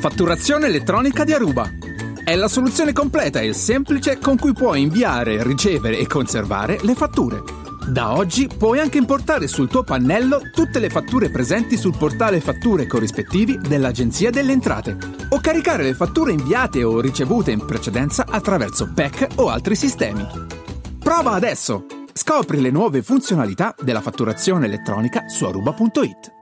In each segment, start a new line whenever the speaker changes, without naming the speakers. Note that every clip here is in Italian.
Fatturazione elettronica di Aruba. È la soluzione completa e semplice con cui puoi inviare, ricevere e conservare le fatture. Da oggi puoi anche importare sul tuo pannello tutte le fatture presenti sul portale fatture corrispettivi dell'Agenzia delle Entrate o caricare le fatture inviate o ricevute in precedenza attraverso PEC o altri sistemi. Prova adesso! Scopri le nuove funzionalità della fatturazione elettronica su aruba.it.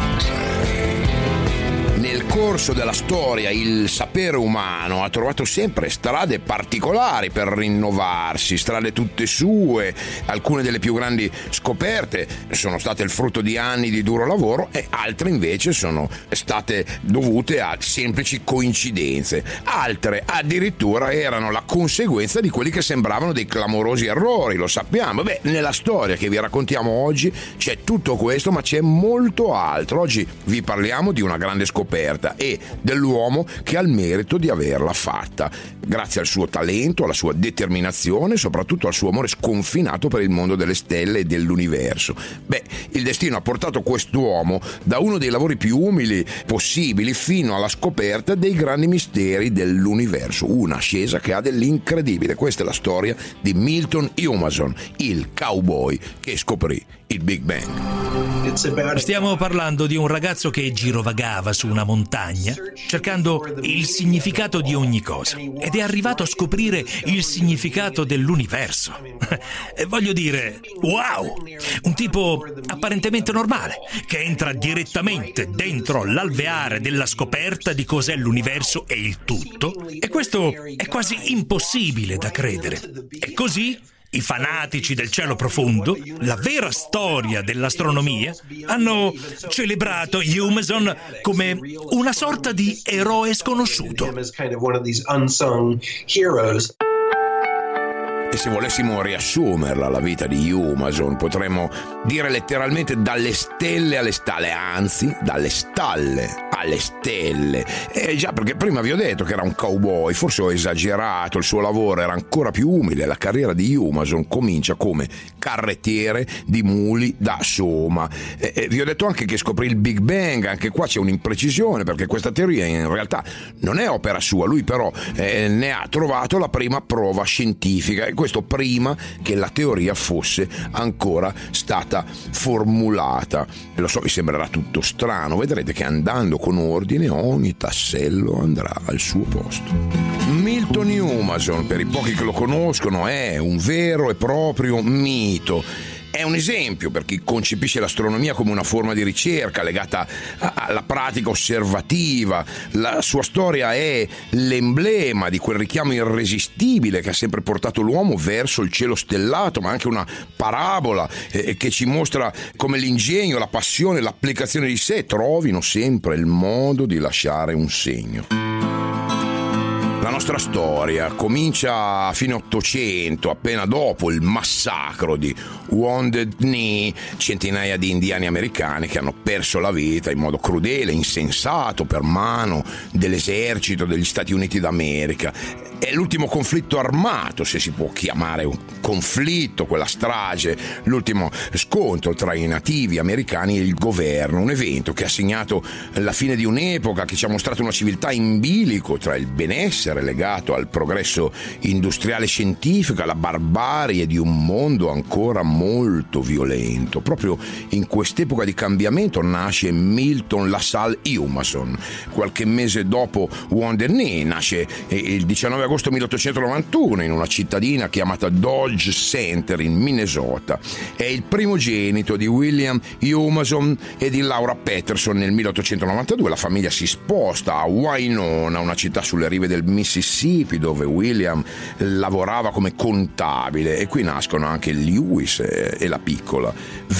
Corso della storia il sapere umano ha trovato sempre strade particolari per rinnovarsi, strade tutte sue. Alcune delle più grandi scoperte sono state il frutto di anni di duro lavoro e altre invece sono state dovute a semplici coincidenze. Altre addirittura erano la conseguenza di quelli che sembravano dei clamorosi errori, lo sappiamo. Beh, nella storia che vi raccontiamo oggi c'è tutto questo, ma c'è molto altro. Oggi vi parliamo di una grande scoperta e dell'uomo che ha il merito di averla fatta, grazie al suo talento, alla sua determinazione e soprattutto al suo amore sconfinato per il mondo delle stelle e dell'universo. Beh, il destino ha portato quest'uomo da uno dei lavori più umili possibili fino alla scoperta dei grandi misteri dell'universo, una ascesa che ha dell'incredibile. Questa è la storia di Milton Humason, il cowboy che scoprì il Big Bang.
Stiamo parlando di un ragazzo che girovagava su una montagna cercando il significato di ogni cosa ed è arrivato a scoprire il significato dell'universo. E voglio dire, wow! Un tipo apparentemente normale che entra direttamente dentro l'alveare della scoperta di cos'è l'universo e il tutto. E questo è quasi impossibile da credere. E così i fanatici del cielo profondo, la vera storia dell'astronomia, hanno celebrato Humason come una sorta di eroe sconosciuto.
E se volessimo riassumerla la vita di Humason, potremmo dire letteralmente dalle stelle alle stalle, anzi, dalle stalle alle stelle. E già perché prima vi ho detto che era un cowboy, forse ho esagerato, il suo lavoro era ancora più umile. La carriera di Humason comincia come carrettiere di muli da Soma. E, e vi ho detto anche che scoprì il Big Bang, anche qua c'è un'imprecisione perché questa teoria in realtà non è opera sua, lui però eh, ne ha trovato la prima prova scientifica e questo prima che la teoria fosse ancora stata formulata. Lo so, vi sembrerà tutto strano, vedrete che andando con ordine ogni tassello andrà al suo posto. Milton Humason, per i pochi che lo conoscono, è un vero e proprio mito. È un esempio per chi concepisce l'astronomia come una forma di ricerca legata alla pratica osservativa. La sua storia è l'emblema di quel richiamo irresistibile che ha sempre portato l'uomo verso il cielo stellato, ma anche una parabola eh, che ci mostra come l'ingegno, la passione, l'applicazione di sé trovino sempre il modo di lasciare un segno. La nostra storia comincia a fine 800, appena dopo il massacro di Wounded Knee, centinaia di indiani americani che hanno perso la vita in modo crudele, insensato, per mano dell'esercito degli Stati Uniti d'America. È l'ultimo conflitto armato, se si può chiamare un conflitto, quella strage, l'ultimo scontro tra i nativi americani e il governo, un evento che ha segnato la fine di un'epoca, che ci ha mostrato una civiltà in bilico tra il benessere legato al progresso industriale e scientifico, alla barbarie di un mondo ancora molto violento. Proprio in quest'epoca di cambiamento nasce Milton LaSalle Humason. Qualche mese dopo Wounded Knee nasce il 19 agosto 1891 in una cittadina chiamata Dodge Center in Minnesota. È il primogenito di William Humason e di Laura Peterson nel 1892. La famiglia si sposta a Winona, una città sulle rive del Mississippi dove William lavorava come contabile e qui nascono anche Lewis e la piccola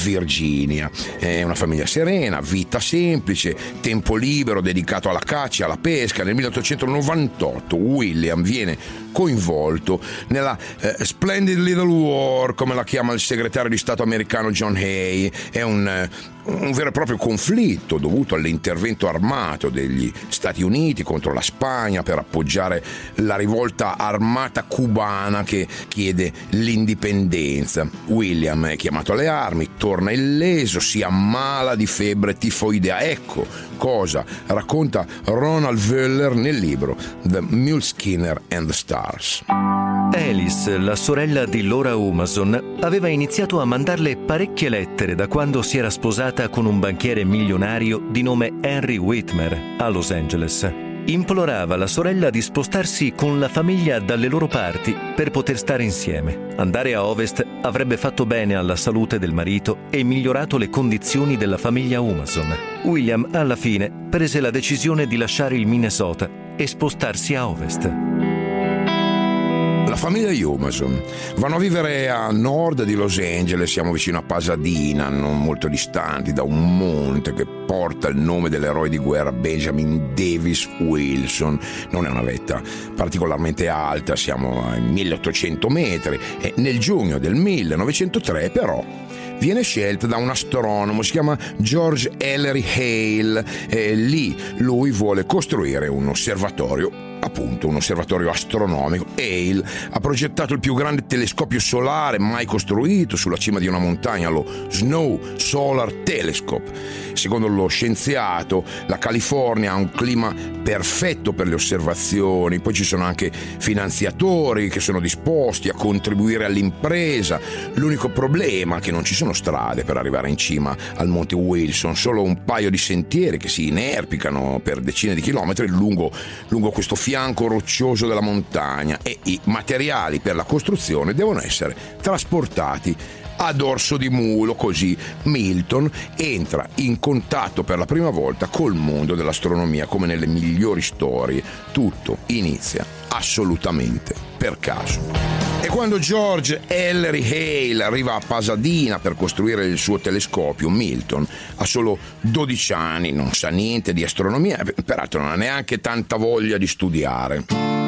Virginia. È una famiglia serena, vita semplice, tempo libero dedicato alla caccia, alla pesca. Nel 1898 William viene coinvolto nella eh, Splendid Little War, come la chiama il segretario di Stato americano John Hay. È un, eh, un vero e proprio conflitto dovuto all'intervento armato degli Stati Uniti contro la Spagna per appoggiare la rivolta armata cubana che chiede l'indipendenza. William è chiamato alle armi, torna illeso, si ammala di febbre tifoidea. Ecco cosa racconta Ronald Wöller nel libro The Mule Skinner and the Stars.
Alice, la sorella di Laura Umason, aveva iniziato a mandarle parecchie lettere da quando si era sposata con un banchiere milionario di nome Henry Whitmer a Los Angeles. Implorava la sorella di spostarsi con la famiglia dalle loro parti per poter stare insieme. Andare a ovest avrebbe fatto bene alla salute del marito e migliorato le condizioni della famiglia Umason. William, alla fine, prese la decisione di lasciare il Minnesota e spostarsi a ovest.
Famiglia Humason vanno a vivere a nord di Los Angeles, siamo vicino a Pasadena, non molto distanti da un monte che porta il nome dell'eroe di guerra Benjamin Davis Wilson. Non è una vetta particolarmente alta, siamo ai 1800 metri e nel giugno del 1903 però viene scelta da un astronomo, si chiama George Ellery Hale e lì lui vuole costruire un osservatorio appunto un osservatorio astronomico. Hale ha progettato il più grande telescopio solare mai costruito sulla cima di una montagna, lo Snow Solar Telescope. Secondo lo scienziato, la California ha un clima perfetto per le osservazioni, poi ci sono anche finanziatori che sono disposti a contribuire all'impresa. L'unico problema è che non ci sono strade per arrivare in cima al Monte Wilson, solo un paio di sentieri che si inerpicano per decine di chilometri lungo, lungo questo fianco roccioso della montagna e i materiali per la costruzione devono essere trasportati a dorso di mulo, così Milton entra in contatto per la prima volta col mondo dell'astronomia come nelle migliori storie. Tutto inizia assolutamente per caso. E quando George Ellery Hale arriva a Pasadena per costruire il suo telescopio, Milton ha solo 12 anni, non sa niente di astronomia, peraltro non ha neanche tanta voglia di studiare.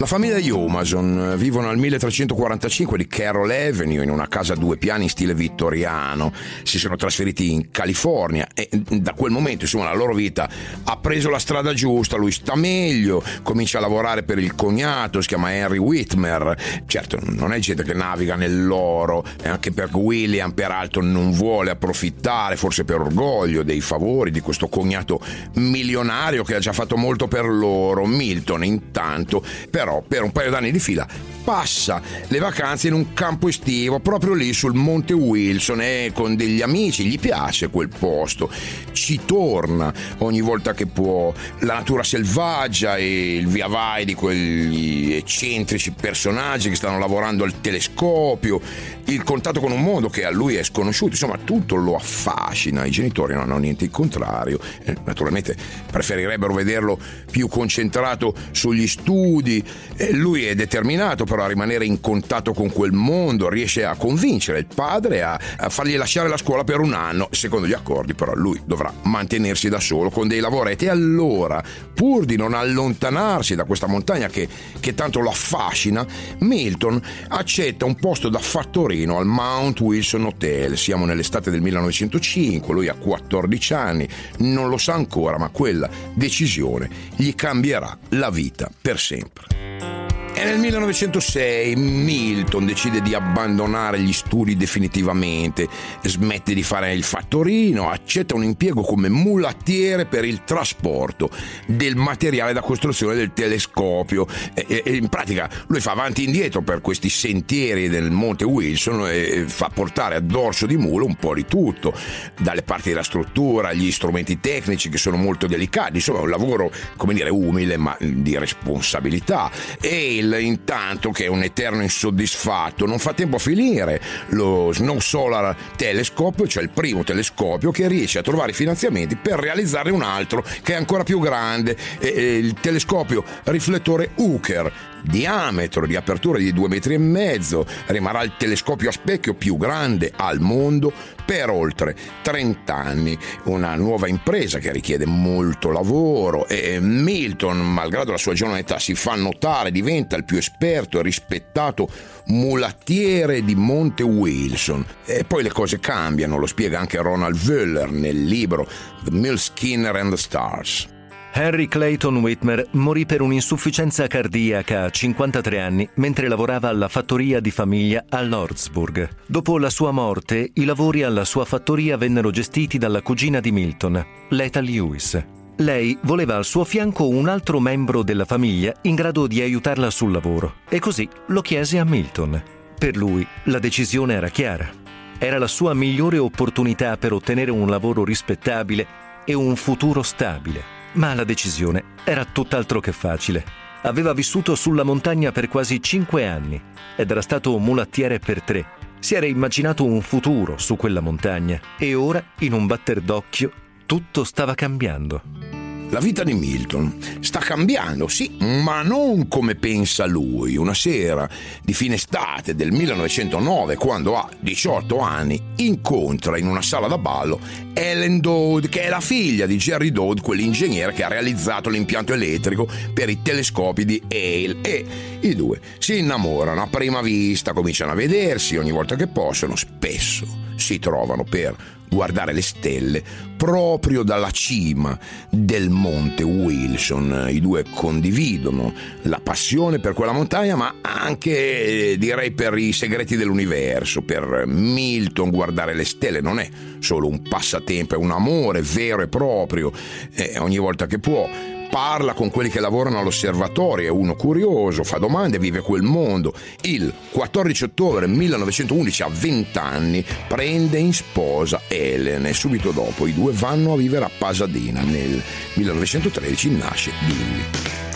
La famiglia Humason vivono al 1345 di Carroll Avenue in una casa a due piani in stile vittoriano. Si sono trasferiti in California e da quel momento, insomma, la loro vita ha preso la strada giusta. Lui sta meglio, comincia a lavorare per il cognato, si chiama Henry Whitmer. Certo, non è gente che naviga nell'oro, anche perché William, peraltro, non vuole approfittare, forse per orgoglio, dei favori di questo cognato milionario che ha già fatto molto per loro. Milton, intanto, però però per un paio d'anni di fila passa le vacanze in un campo estivo proprio lì sul Monte Wilson e con degli amici, gli piace quel posto, ci torna ogni volta che può, la natura selvaggia e il via vai di quegli eccentrici personaggi che stanno lavorando al telescopio, il contatto con un mondo che a lui è sconosciuto, insomma tutto lo affascina, i genitori non hanno niente in contrario, eh, naturalmente preferirebbero vederlo più concentrato sugli studi, eh, lui è determinato però a rimanere in contatto con quel mondo, riesce a convincere il padre a, a fargli lasciare la scuola per un anno, secondo gli accordi però lui dovrà mantenersi da solo con dei lavoretti e allora, pur di non allontanarsi da questa montagna che, che tanto lo affascina, Milton accetta un posto da fattorino al Mount Wilson Hotel, siamo nell'estate del 1905, lui ha 14 anni, non lo sa ancora ma quella decisione gli cambierà la vita per sempre. E nel 1906 Milton decide di abbandonare gli studi definitivamente, smette di fare il fattorino, accetta un impiego come mulattiere per il trasporto del materiale da costruzione del telescopio. E, e in pratica lui fa avanti e indietro per questi sentieri del Monte Wilson e fa portare a dorso di mulo un po' di tutto, dalle parti della struttura, agli strumenti tecnici che sono molto delicati, insomma un lavoro, come dire, umile ma di responsabilità. E il intanto che è un eterno insoddisfatto non fa tempo a finire. Lo Snow Solar Telescope, cioè il primo telescopio che riesce a trovare finanziamenti per realizzare un altro che è ancora più grande, il telescopio riflettore Hooker diametro di apertura di due metri e mezzo, rimarrà il telescopio a specchio più grande al mondo per oltre 30 anni. Una nuova impresa che richiede molto lavoro e Milton, malgrado la sua giovane età, si fa notare, diventa il più esperto e rispettato mulattiere di Monte Wilson. E poi le cose cambiano, lo spiega anche Ronald Wöller nel libro The Mill Skinner and the Stars.
Henry Clayton Whitmer morì per un'insufficienza cardiaca a 53 anni mentre lavorava alla fattoria di famiglia a Lordsburg. Dopo la sua morte, i lavori alla sua fattoria vennero gestiti dalla cugina di Milton, Leta Lewis. Lei voleva al suo fianco un altro membro della famiglia in grado di aiutarla sul lavoro e così lo chiese a Milton. Per lui la decisione era chiara. Era la sua migliore opportunità per ottenere un lavoro rispettabile e un futuro stabile. Ma la decisione era tutt'altro che facile. Aveva vissuto sulla montagna per quasi cinque anni ed era stato mulattiere per tre. Si era immaginato un futuro su quella montagna e ora, in un batter d'occhio, tutto stava cambiando.
La vita di Milton sta cambiando, sì, ma non come pensa lui. Una sera di fine estate del 1909, quando ha 18 anni, incontra in una sala da ballo Ellen Dodd, che è la figlia di Jerry Dodd, quell'ingegnere che ha realizzato l'impianto elettrico per i telescopi di Hale. E i due si innamorano a prima vista, cominciano a vedersi ogni volta che possono, spesso si trovano per guardare le stelle proprio dalla cima del monte Wilson. I due condividono la passione per quella montagna, ma anche direi per i segreti dell'universo. Per Milton guardare le stelle non è solo un passatempo, è un amore vero e proprio. E ogni volta che può parla con quelli che lavorano all'osservatorio, è uno curioso, fa domande, vive quel mondo. Il 14 ottobre 1911, a 20 anni, prende in sposa Helen e subito dopo i due vanno a vivere a Pasadena. Nel 1913 nasce Billy.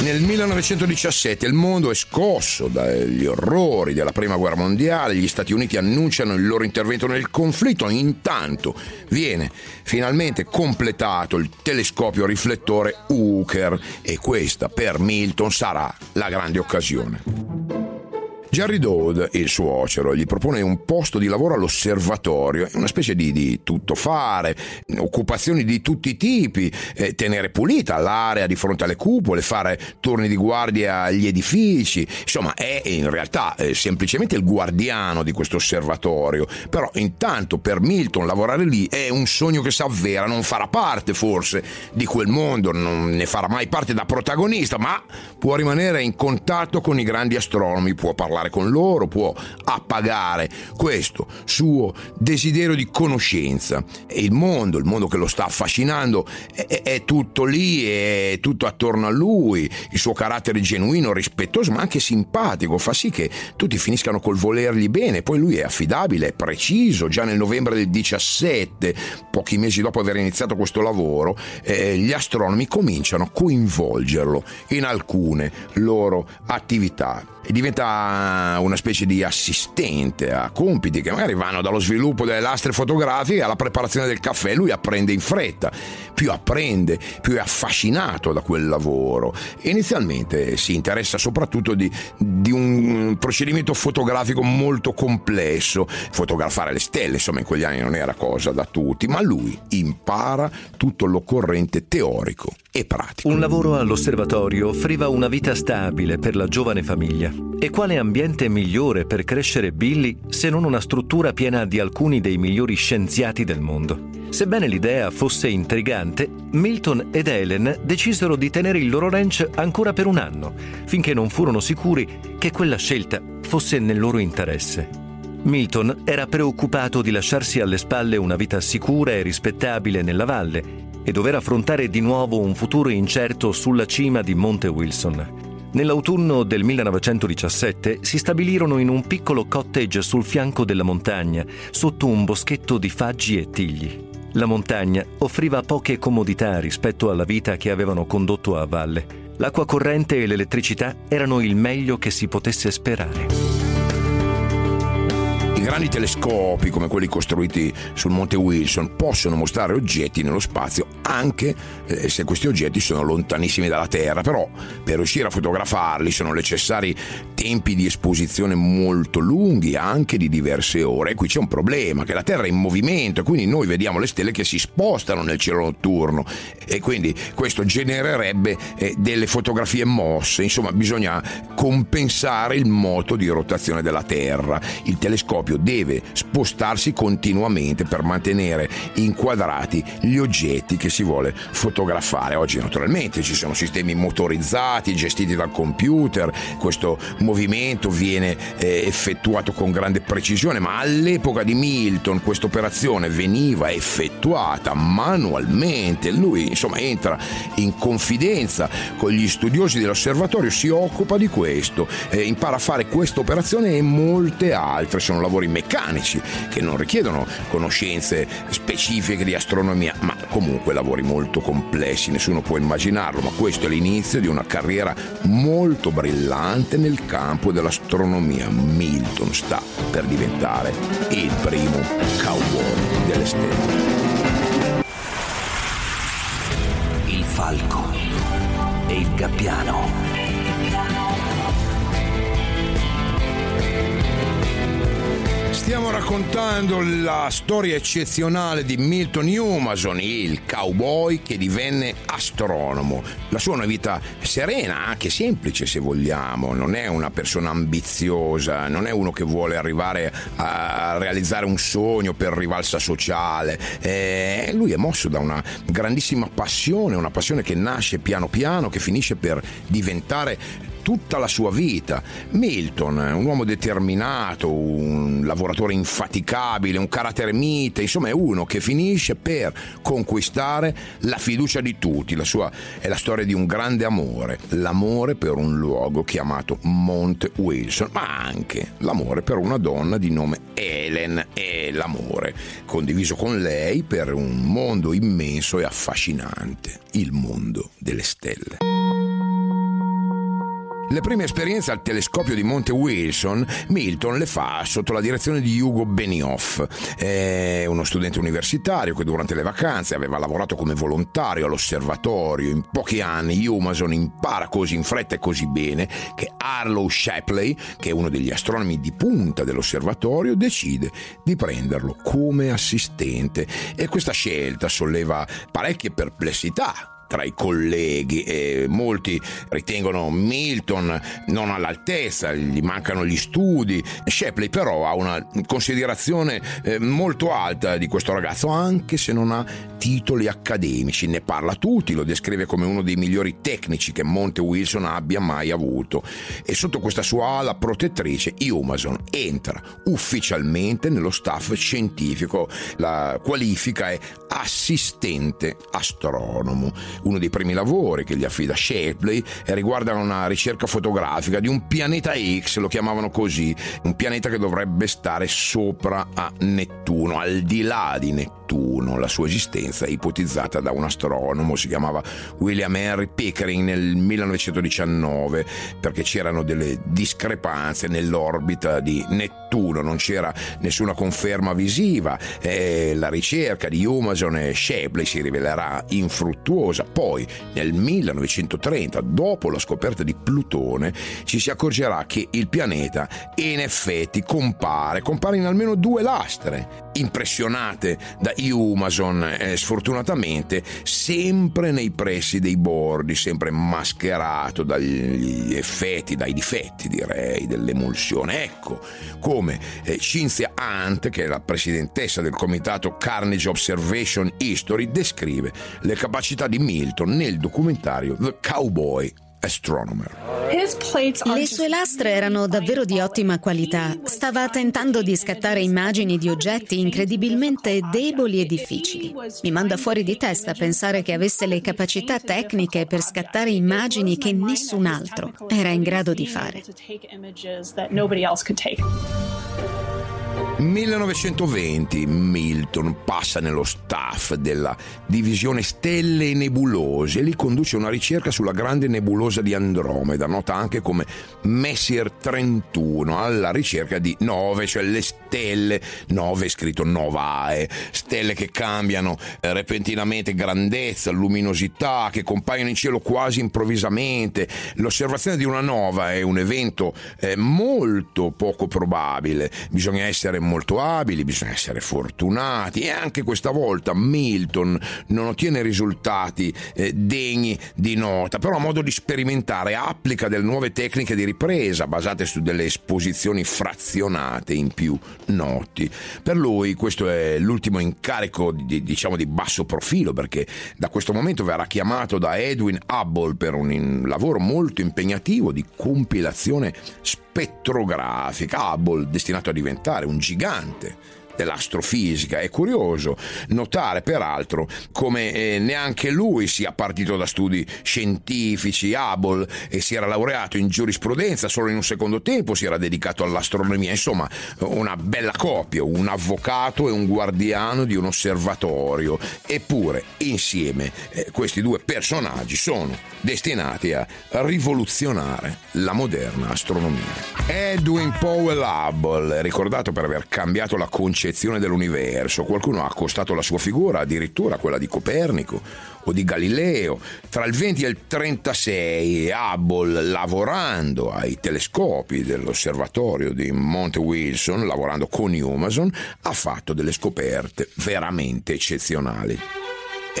Nel 1917 il mondo è scosso dagli orrori della Prima Guerra Mondiale, gli Stati Uniti annunciano il loro intervento nel conflitto, intanto viene finalmente completato il telescopio riflettore Hooker e questa per Milton sarà la grande occasione. Jerry Dodd, il suocero, gli propone un posto di lavoro all'osservatorio, una specie di, di tuttofare, occupazioni di tutti i tipi, eh, tenere pulita l'area di fronte alle cupole, fare turni di guardia agli edifici, insomma è in realtà eh, semplicemente il guardiano di questo osservatorio, però intanto per Milton lavorare lì è un sogno che si avvera, non farà parte forse di quel mondo, non ne farà mai parte da protagonista, ma può rimanere in contatto con i grandi astronomi, può parlare parlare con loro, può appagare questo suo desiderio di conoscenza. E il mondo, il mondo che lo sta affascinando, è, è tutto lì, è tutto attorno a lui, il suo carattere genuino, rispettoso, ma anche simpatico, fa sì che tutti finiscano col volergli bene. Poi lui è affidabile, è preciso, già nel novembre del 17, pochi mesi dopo aver iniziato questo lavoro, eh, gli astronomi cominciano a coinvolgerlo in alcune loro attività e diventa una specie di assistente a compiti che magari vanno dallo sviluppo delle lastre fotografiche alla preparazione del caffè. Lui apprende in fretta, più apprende, più è affascinato da quel lavoro. Inizialmente si interessa soprattutto di, di un procedimento fotografico molto complesso. Fotografare le stelle, insomma, in quegli anni non era cosa da tutti, ma lui impara tutto l'occorrente teorico e pratico.
Un lavoro all'osservatorio offriva una vita stabile per la giovane famiglia. E quale ambiente migliore per crescere Billy se non una struttura piena di alcuni dei migliori scienziati del mondo? Sebbene l'idea fosse intrigante, Milton ed Helen decisero di tenere il loro ranch ancora per un anno, finché non furono sicuri che quella scelta fosse nel loro interesse. Milton era preoccupato di lasciarsi alle spalle una vita sicura e rispettabile nella valle e dover affrontare di nuovo un futuro incerto sulla cima di Monte Wilson. Nell'autunno del 1917 si stabilirono in un piccolo cottage sul fianco della montagna, sotto un boschetto di faggi e tigli. La montagna offriva poche comodità rispetto alla vita che avevano condotto a valle. L'acqua corrente e l'elettricità erano il meglio che si potesse sperare
grandi telescopi come quelli costruiti sul Monte Wilson possono mostrare oggetti nello spazio anche eh, se questi oggetti sono lontanissimi dalla Terra, però per riuscire a fotografarli sono necessari tempi di esposizione molto lunghi, anche di diverse ore. E qui c'è un problema, che la Terra è in movimento quindi noi vediamo le stelle che si spostano nel cielo notturno e quindi questo genererebbe eh, delle fotografie mosse, insomma bisogna compensare il moto di rotazione della Terra. Il telescopio deve spostarsi continuamente per mantenere inquadrati gli oggetti che si vuole fotografare. Oggi naturalmente ci sono sistemi motorizzati gestiti dal computer, questo movimento viene eh, effettuato con grande precisione, ma all'epoca di Milton questa operazione veniva effettuata manualmente. Lui insomma entra in confidenza con gli studiosi dell'osservatorio, si occupa di questo, eh, impara a fare questa operazione e molte altre. Sono lavori meccanici che non richiedono conoscenze specifiche di astronomia, ma comunque lavori molto complessi, nessuno può immaginarlo, ma questo è l'inizio di una carriera molto brillante nel campo dell'astronomia. Milton sta per diventare il primo cowboy delle stelle.
Il falco e il gabbiano.
Stiamo raccontando la storia eccezionale di Milton Humason, il cowboy che divenne astronomo. La sua è una vita serena, anche semplice se vogliamo, non è una persona ambiziosa, non è uno che vuole arrivare a realizzare un sogno per rivalsa sociale. Eh, lui è mosso da una grandissima passione, una passione che nasce piano piano, che finisce per diventare tutta la sua vita. Milton, un uomo determinato, un lavoratore infaticabile, un carattere mite, insomma è uno che finisce per conquistare la fiducia di tutti. La sua è la storia di un grande amore, l'amore per un luogo chiamato Mount Wilson, ma anche l'amore per una donna di nome Helen e l'amore condiviso con lei per un mondo immenso e affascinante, il mondo delle stelle. Le prime esperienze al telescopio di Monte Wilson, Milton le fa sotto la direzione di Hugo Benioff, è uno studente universitario che durante le vacanze aveva lavorato come volontario all'osservatorio. In pochi anni Humason impara così in fretta e così bene che Arlo Shapley, che è uno degli astronomi di punta dell'osservatorio, decide di prenderlo come assistente. E questa scelta solleva parecchie perplessità tra i colleghi e molti ritengono Milton non all'altezza, gli mancano gli studi. Shapley però ha una considerazione eh, molto alta di questo ragazzo anche se non ha titoli accademici, ne parla tutti, lo descrive come uno dei migliori tecnici che Monte Wilson abbia mai avuto. E sotto questa sua ala protettrice Humason entra ufficialmente nello staff scientifico, la qualifica è assistente astronomo uno dei primi lavori che gli affida Shapley riguarda una ricerca fotografica di un pianeta X, lo chiamavano così, un pianeta che dovrebbe stare sopra a Nettuno, al di là di Nettuno. La sua esistenza è ipotizzata da un astronomo, si chiamava William Henry Pickering nel 1919, perché c'erano delle discrepanze nell'orbita di Nettuno, non c'era nessuna conferma visiva e la ricerca di Humason e Shapley si rivelerà infruttuosa poi, nel 1930, dopo la scoperta di Plutone, ci si accorgerà che il pianeta in effetti compare, compare in almeno due lastre. Impressionate da Humason, eh, sfortunatamente, sempre nei pressi dei bordi, sempre mascherato dagli effetti, dai difetti direi, dell'emulsione. Ecco come eh, Cynthia Hunt, che è la presidentessa del comitato Carnage Observation History, descrive le capacità di Milton Hamilton nel documentario The Cowboy Astronomer.
Le sue lastre erano davvero di ottima qualità. Stava tentando di scattare immagini di oggetti incredibilmente deboli e difficili. Mi manda fuori di testa pensare che avesse le capacità tecniche per scattare immagini che nessun altro era in grado di fare.
1920 Milton passa nello staff della divisione Stelle e Nebulose e lì conduce una ricerca sulla grande nebulosa di Andromeda, nota anche come Messier 31, alla ricerca di nove, cioè le stelle, nove scritto novae, stelle che cambiano eh, repentinamente grandezza, luminosità, che compaiono in cielo quasi improvvisamente. L'osservazione di una nova è un evento eh, molto poco probabile, bisogna essere molto abili, bisogna essere fortunati e anche questa volta Milton non ottiene risultati eh, degni di nota, però a modo di sperimentare applica delle nuove tecniche di ripresa basate su delle esposizioni frazionate in più noti. Per lui questo è l'ultimo incarico di, diciamo di basso profilo perché da questo momento verrà chiamato da Edwin Hubble per un lavoro molto impegnativo di compilazione spettrografica. Hubble destinato a diventare un gigante dell'astrofisica. È curioso notare peraltro come eh, neanche lui sia partito da studi scientifici, Hubble, e si era laureato in giurisprudenza, solo in un secondo tempo si era dedicato all'astronomia, insomma una bella coppia, un avvocato e un guardiano di un osservatorio. Eppure insieme eh, questi due personaggi sono destinati a rivoluzionare la moderna astronomia. Edwin Powell Hubble, ricordato per aver cambiato la concezione concezione dell'universo. Qualcuno ha accostato la sua figura addirittura a quella di Copernico o di Galileo. Tra il 20 e il 36 Hubble, lavorando ai telescopi dell'osservatorio di Monte Wilson, lavorando con Newmason, ha fatto delle scoperte veramente eccezionali.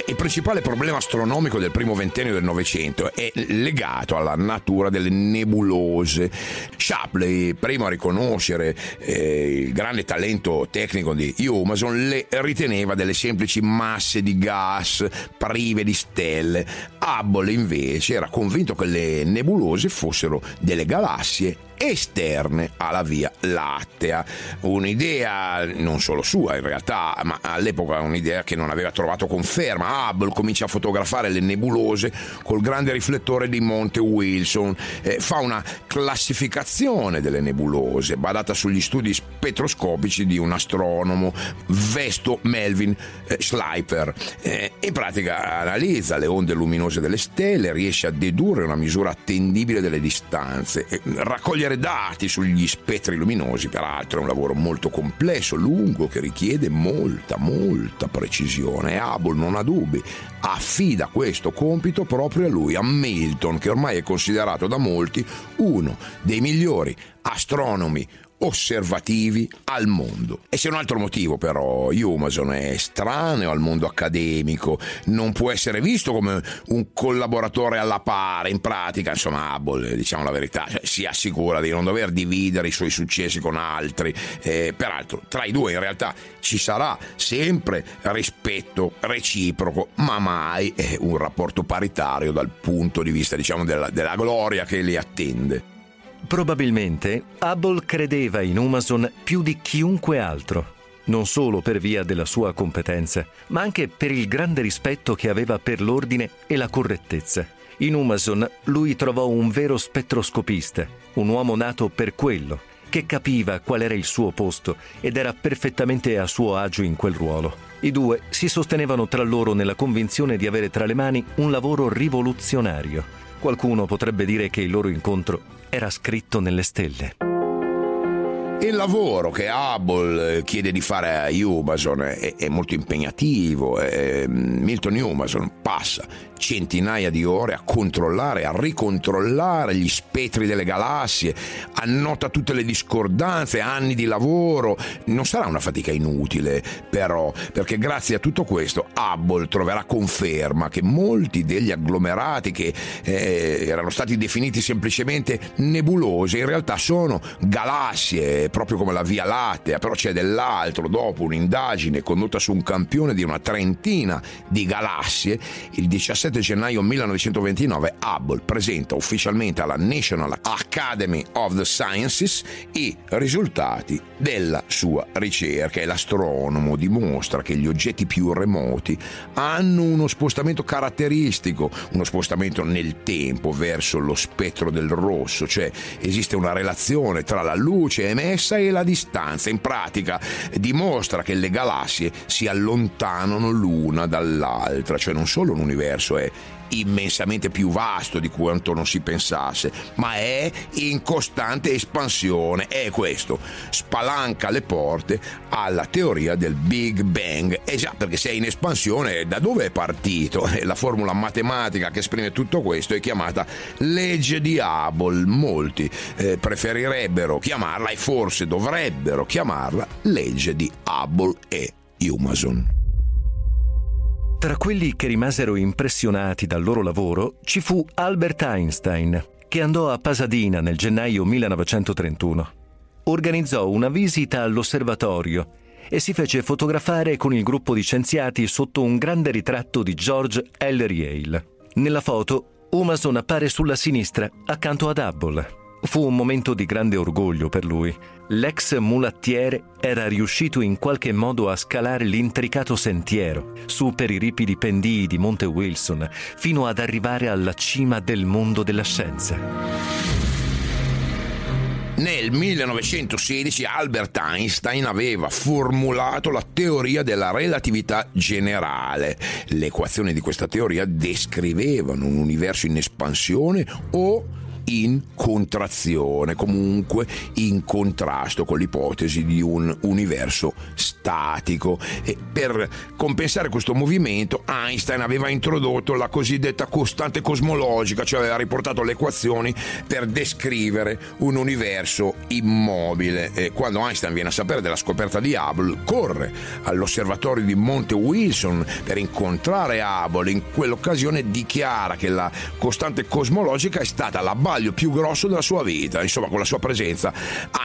Il principale problema astronomico del primo ventennio del Novecento è legato alla natura delle nebulose. Shapley, primo a riconoscere eh, il grande talento tecnico di Humason, le riteneva delle semplici masse di gas prive di stelle. Hubble invece era convinto che le nebulose fossero delle galassie esterne alla Via Lattea. Un'idea non solo sua in realtà, ma all'epoca un'idea che non aveva trovato conferma. Hubble comincia a fotografare le nebulose col grande riflettore di Monte Wilson, eh, fa una classificazione delle nebulose basata sugli studi spettroscopici di un astronomo, Vesto Melvin eh, Schleifer. Eh, in pratica analizza le onde luminose delle stelle, riesce a dedurre una misura attendibile delle distanze, raccoglie raccogliere dati sugli spettri luminosi, peraltro è un lavoro molto complesso, lungo, che richiede molta, molta precisione. Hubble non ha dubbi, affida questo compito proprio a lui, a Milton, che ormai è considerato da molti uno dei migliori astronomi osservativi al mondo. E c'è un altro motivo però, Humason è estraneo al mondo accademico, non può essere visto come un collaboratore alla pari, in pratica, insomma, Hubble, diciamo la verità, cioè, si assicura di non dover dividere i suoi successi con altri, eh, peraltro tra i due in realtà ci sarà sempre rispetto reciproco, ma mai eh, un rapporto paritario dal punto di vista, diciamo, della, della gloria che li attende.
Probabilmente Hubble credeva in Umason più di chiunque altro, non solo per via della sua competenza, ma anche per il grande rispetto che aveva per l'ordine e la correttezza. In Umason lui trovò un vero spettroscopista, un uomo nato per quello, che capiva qual era il suo posto ed era perfettamente a suo agio in quel ruolo. I due si sostenevano tra loro nella convinzione di avere tra le mani un lavoro rivoluzionario. Qualcuno potrebbe dire che il loro incontro era scritto nelle stelle.
Il lavoro che Hubble chiede di fare a Humason è, è molto impegnativo. È, Milton Humason passa centinaia di ore a controllare, a ricontrollare gli spettri delle galassie, annota tutte le discordanze, anni di lavoro. Non sarà una fatica inutile, però, perché grazie a tutto questo Hubble troverà conferma che molti degli agglomerati che eh, erano stati definiti semplicemente nebulose in realtà sono galassie proprio come la Via Lattea, però c'è dell'altro. Dopo un'indagine condotta su un campione di una trentina di galassie, il 17 gennaio 1929 Hubble presenta ufficialmente alla National Academy of the Sciences i risultati della sua ricerca e l'astronomo dimostra che gli oggetti più remoti hanno uno spostamento caratteristico, uno spostamento nel tempo verso lo spettro del rosso, cioè esiste una relazione tra la luce emessa è la distanza. In pratica dimostra che le galassie si allontanano l'una dall'altra, cioè non solo l'universo è immensamente più vasto di quanto non si pensasse, ma è in costante espansione. È questo, spalanca le porte alla teoria del Big Bang. E già, perché se è in espansione, da dove è partito? La formula matematica che esprime tutto questo è chiamata legge di Hubble. Molti eh, preferirebbero chiamarla e forse dovrebbero chiamarla legge di Hubble e Humason.
Tra quelli che rimasero impressionati dal loro lavoro ci fu Albert Einstein, che andò a Pasadena nel gennaio 1931. Organizzò una visita all'osservatorio e si fece fotografare con il gruppo di scienziati sotto un grande ritratto di George Ellery Hale. Nella foto, Humason appare sulla sinistra, accanto ad Hubble. Fu un momento di grande orgoglio per lui. L'ex mulattiere era riuscito in qualche modo a scalare l'intricato sentiero, su per i ripidi pendii di Monte Wilson, fino ad arrivare alla cima del mondo della scienza.
Nel 1916 Albert Einstein aveva formulato la teoria della relatività generale. Le equazioni di questa teoria descrivevano un universo in espansione o in contrazione, comunque in contrasto con l'ipotesi di un universo statico. E per compensare questo movimento Einstein aveva introdotto la cosiddetta costante cosmologica, cioè aveva riportato le equazioni per descrivere un universo immobile. E quando Einstein viene a sapere della scoperta di Hubble, corre all'osservatorio di Monte Wilson per incontrare Hubble. In quell'occasione dichiara che la costante cosmologica è stata la base sbaglio più grosso della sua vita. Insomma, con la sua presenza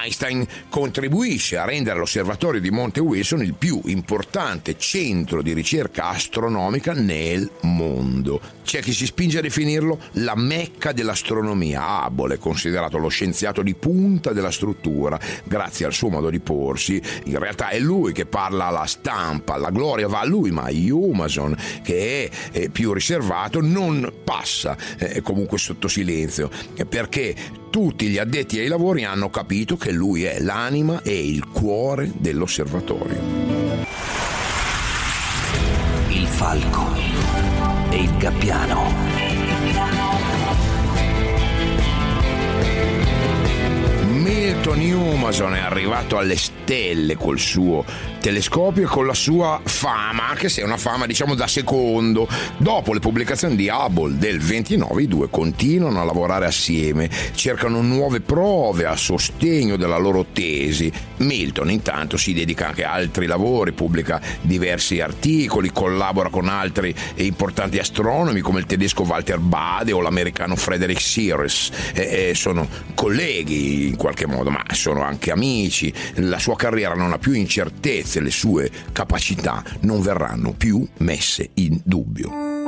Einstein contribuisce a rendere l'osservatorio di Monte Wilson il più importante centro di ricerca astronomica nel mondo. C'è chi si spinge a definirlo la mecca dell'astronomia. È considerato lo scienziato di punta della struttura, grazie al suo modo di porsi. In realtà è lui che parla alla stampa, la gloria va a lui, ma Humason, che è più riservato, non passa eh, comunque sotto silenzio perché tutti gli addetti ai lavori hanno capito che lui è l'anima e il cuore dell'osservatorio.
Il falco e il gabbiano.
Milton Humason è arrivato alle stelle col suo telescopio e con la sua fama, anche se è una fama diciamo da secondo. Dopo le pubblicazioni di Hubble del 29, i due continuano a lavorare assieme, cercano nuove prove a sostegno della loro tesi. Milton intanto si dedica anche a altri lavori, pubblica diversi articoli, collabora con altri importanti astronomi come il tedesco Walter Bade o l'americano Frederick Sears. E, e sono colleghi in qualche modo, ma sono anche amici. La sua carriera non ha più incertezze le sue capacità non verranno più messe in dubbio.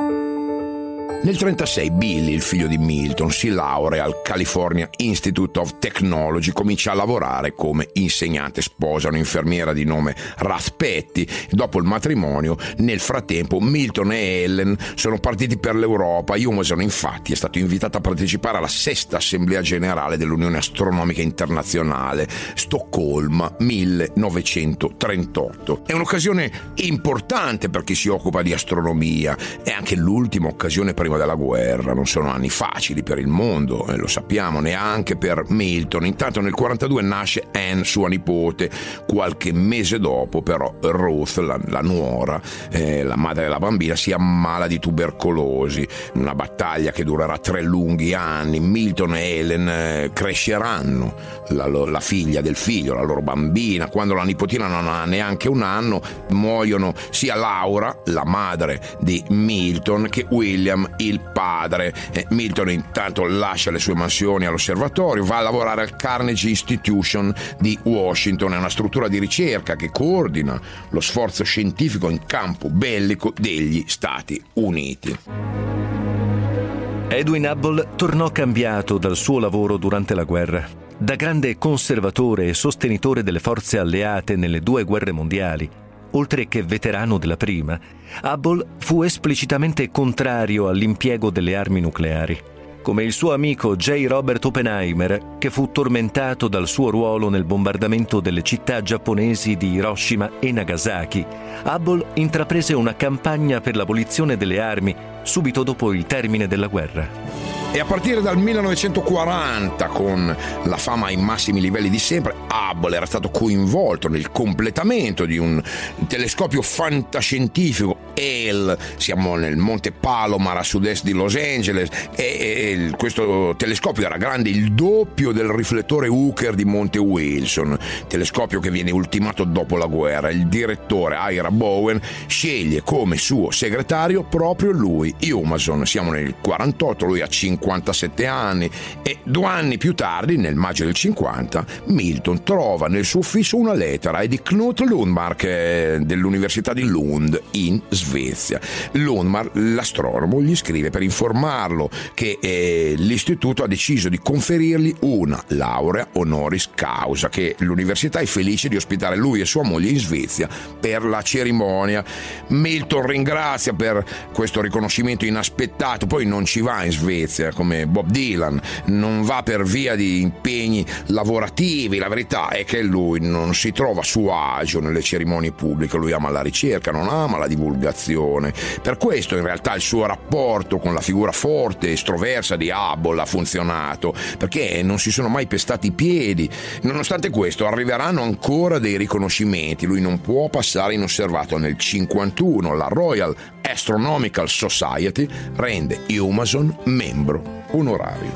Nel 1936 Billy, il figlio di Milton, si laurea al California Institute of Technology, comincia a lavorare come insegnante, sposa un'infermiera di nome Ruth Petty. Dopo il matrimonio, nel frattempo, Milton e Ellen sono partiti per l'Europa. Humason, infatti, è stato invitato a partecipare alla sesta assemblea generale dell'Unione Astronomica Internazionale, Stoccolma 1938. È un'occasione importante per chi si occupa di astronomia, è anche l'ultima occasione prima della guerra, non sono anni facili per il mondo, eh, lo sappiamo, neanche per Milton. Intanto nel 42 nasce Anne, sua nipote, qualche mese dopo però Ruth, la, la nuora, eh, la madre della bambina, si ammala di tubercolosi, una battaglia che durerà tre lunghi anni. Milton e Helen eh, cresceranno, la, la figlia del figlio, la loro bambina, quando la nipotina non ha neanche un anno, muoiono sia Laura, la madre di Milton, che William, il padre. Eh, Milton intanto lascia le sue mansioni all'osservatorio, va a lavorare al Carnegie Institution di Washington, è una struttura di ricerca che coordina lo sforzo scientifico in campo bellico degli Stati Uniti.
Edwin Hubble tornò cambiato dal suo lavoro durante la guerra. Da grande conservatore e sostenitore delle forze alleate nelle due guerre mondiali, oltre che veterano della prima, Hubble fu esplicitamente contrario all'impiego delle armi nucleari. Come il suo amico J. Robert Oppenheimer, che fu tormentato dal suo ruolo nel bombardamento delle città giapponesi di Hiroshima e Nagasaki, Hubble intraprese una campagna per l'abolizione delle armi subito dopo il termine della guerra.
E a partire dal 1940, con la fama ai massimi livelli di sempre, Hubble era stato coinvolto nel completamento di un telescopio fantascientifico EL, siamo nel Monte Palomar a sud-est di Los Angeles e, e, questo telescopio era grande il doppio del riflettore Hooker di Monte Wilson, telescopio che viene ultimato dopo la guerra. Il direttore Ira Bowen sceglie come suo segretario proprio lui, Humason. Siamo nel 48, lui ha 57 anni e due anni più tardi, nel maggio del 50, Milton trova nel suo ufficio una lettera di Knut Lundmark eh, dell'Università di Lund in Svezia. Svezia. Lundmar, l'astronomo, gli scrive per informarlo che eh, l'istituto ha deciso di conferirgli una laurea honoris causa, che l'università è felice di ospitare lui e sua moglie in Svezia per la cerimonia. Milton ringrazia per questo riconoscimento inaspettato, poi non ci va in Svezia come Bob Dylan, non va per via di impegni lavorativi, la verità è che lui non si trova a suo agio nelle cerimonie pubbliche, lui ama la ricerca, non ama la divulgazione. Per questo in realtà il suo rapporto con la figura forte e estroversa di Hubble ha funzionato, perché non si sono mai pestati i piedi. Nonostante questo arriveranno ancora dei riconoscimenti, lui non può passare inosservato. Nel 1951 la Royal Astronomical Society rende Humason membro onorario.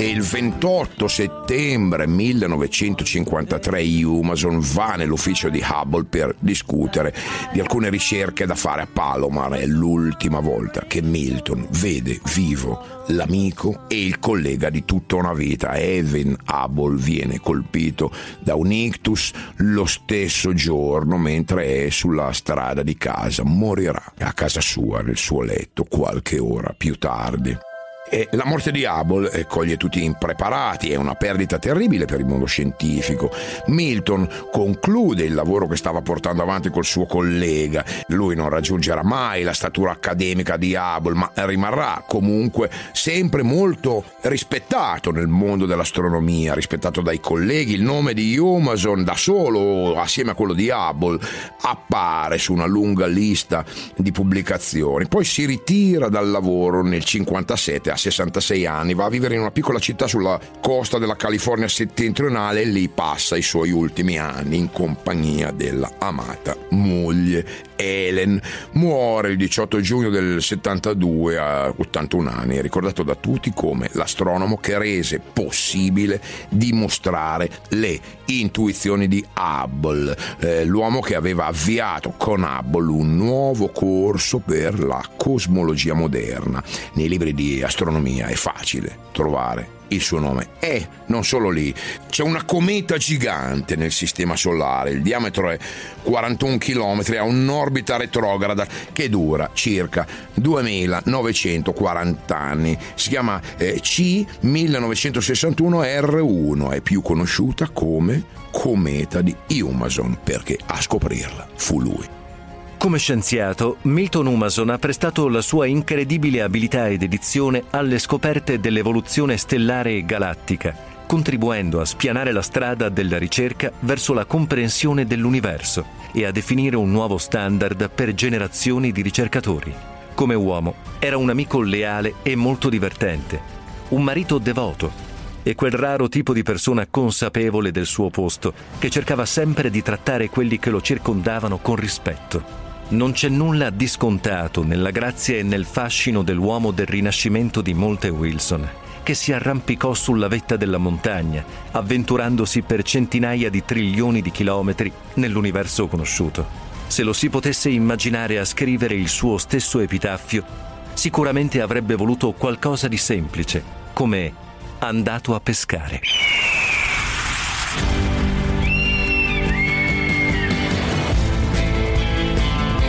E il 28 settembre 1953 Humason va nell'ufficio di Hubble per discutere di alcune ricerche da fare a Palomar. È l'ultima volta che Milton vede vivo l'amico e il collega di tutta una vita. Evan Hubble viene colpito da un ictus lo stesso giorno mentre è sulla strada di casa. Morirà a casa sua, nel suo letto, qualche ora più tardi. E la morte di Hubble eh, coglie tutti impreparati, è una perdita terribile per il mondo scientifico. Milton conclude il lavoro che stava portando avanti col suo collega. Lui non raggiungerà mai la statura accademica di Hubble, ma rimarrà comunque sempre molto rispettato nel mondo dell'astronomia, rispettato dai colleghi. Il nome di Humason da solo, assieme a quello di Hubble, appare su una lunga lista di pubblicazioni. Poi si ritira dal lavoro nel 57 66 anni, va a vivere in una piccola città sulla costa della California settentrionale e lì passa i suoi ultimi anni in compagnia della amata moglie Helen. Muore il 18 giugno del 72 a 81 anni, è ricordato da tutti come l'astronomo che rese possibile dimostrare le intuizioni di Hubble, eh, l'uomo che aveva avviato con Hubble un nuovo corso per la cosmologia moderna. Nei libri di astronomia è facile trovare il suo nome. E non solo lì, c'è una cometa gigante nel sistema solare, il diametro è 41 km, ha un'orbita retrograda che dura circa 2940 anni. Si chiama eh, C1961R1, è più conosciuta come cometa di Humason perché a scoprirla fu lui.
Come scienziato, Milton Humason ha prestato la sua incredibile abilità ed edizione alle scoperte dell'evoluzione stellare e galattica, contribuendo a spianare la strada della ricerca verso la comprensione dell'universo e a definire un nuovo standard per generazioni di ricercatori. Come uomo, era un amico leale e molto divertente, un marito devoto e quel raro tipo di persona consapevole del suo posto che cercava sempre di trattare quelli che lo circondavano con rispetto. Non c'è nulla di scontato nella grazia e nel fascino dell'uomo del rinascimento di Molte Wilson, che si arrampicò sulla vetta della montagna, avventurandosi per centinaia di trilioni di chilometri nell'universo conosciuto. Se lo si potesse immaginare a scrivere il suo stesso epitaffio, sicuramente avrebbe voluto qualcosa di semplice, come andato a pescare.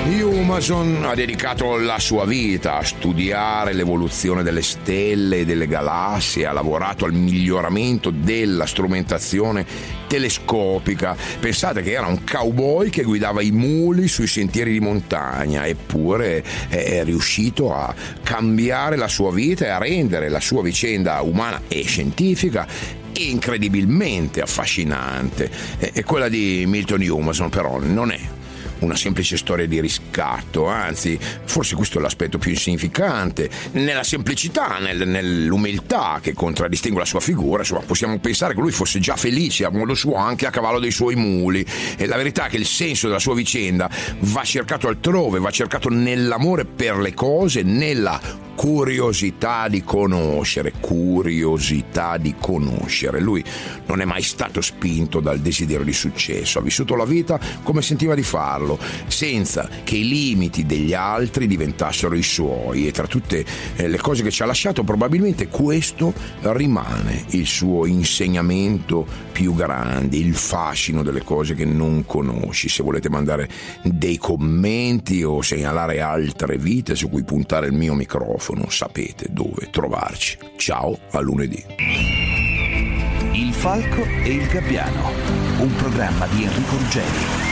Humason ha dedicato la sua vita a studiare l'evoluzione delle stelle e delle galassie, ha lavorato al miglioramento della strumentazione telescopica. Pensate che era un cowboy che guidava i muli sui sentieri di montagna, eppure è riuscito a cambiare la sua vita e a rendere la sua vicenda umana e scientifica incredibilmente affascinante. E quella di Milton Humason però non è una semplice storia di riscatto, anzi, forse questo è l'aspetto più insignificante, nella semplicità, nel, nell'umiltà che contraddistingue la sua figura, insomma, possiamo pensare che lui fosse già felice a modo suo anche a cavallo dei suoi muli. E la verità è che il senso della sua vicenda va cercato altrove, va cercato nell'amore per le cose, nella curiosità di conoscere, curiosità di conoscere. Lui non è mai stato spinto dal desiderio di successo, ha vissuto la vita come sentiva di farlo, senza che i limiti degli altri diventassero i suoi e tra tutte eh, le cose che ci ha lasciato probabilmente questo rimane il suo insegnamento più grande, il fascino delle cose che non conosci. Se volete mandare dei commenti o segnalare altre vite su cui puntare il mio microfono, microfono sapete dove trovarci. Ciao, a lunedì.
Il Falco e il Gabbiano, un programma di Enrico Ruggeri.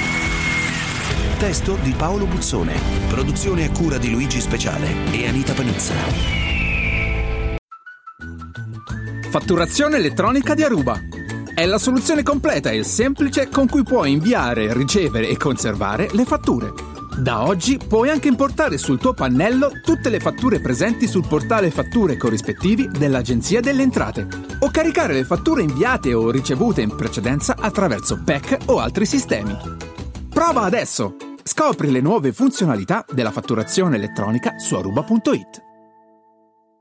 Testo di Paolo Buzzone, produzione a cura di Luigi Speciale e Anita Panizza.
Fatturazione elettronica di Aruba. È la soluzione completa e semplice con cui puoi inviare, ricevere e conservare le fatture da oggi puoi anche importare sul tuo pannello tutte le fatture presenti sul portale fatture corrispettivi dell'Agenzia delle Entrate o caricare le fatture inviate o ricevute in precedenza attraverso PEC o altri sistemi. Prova adesso! Scopri le nuove funzionalità della fatturazione elettronica su aruba.it.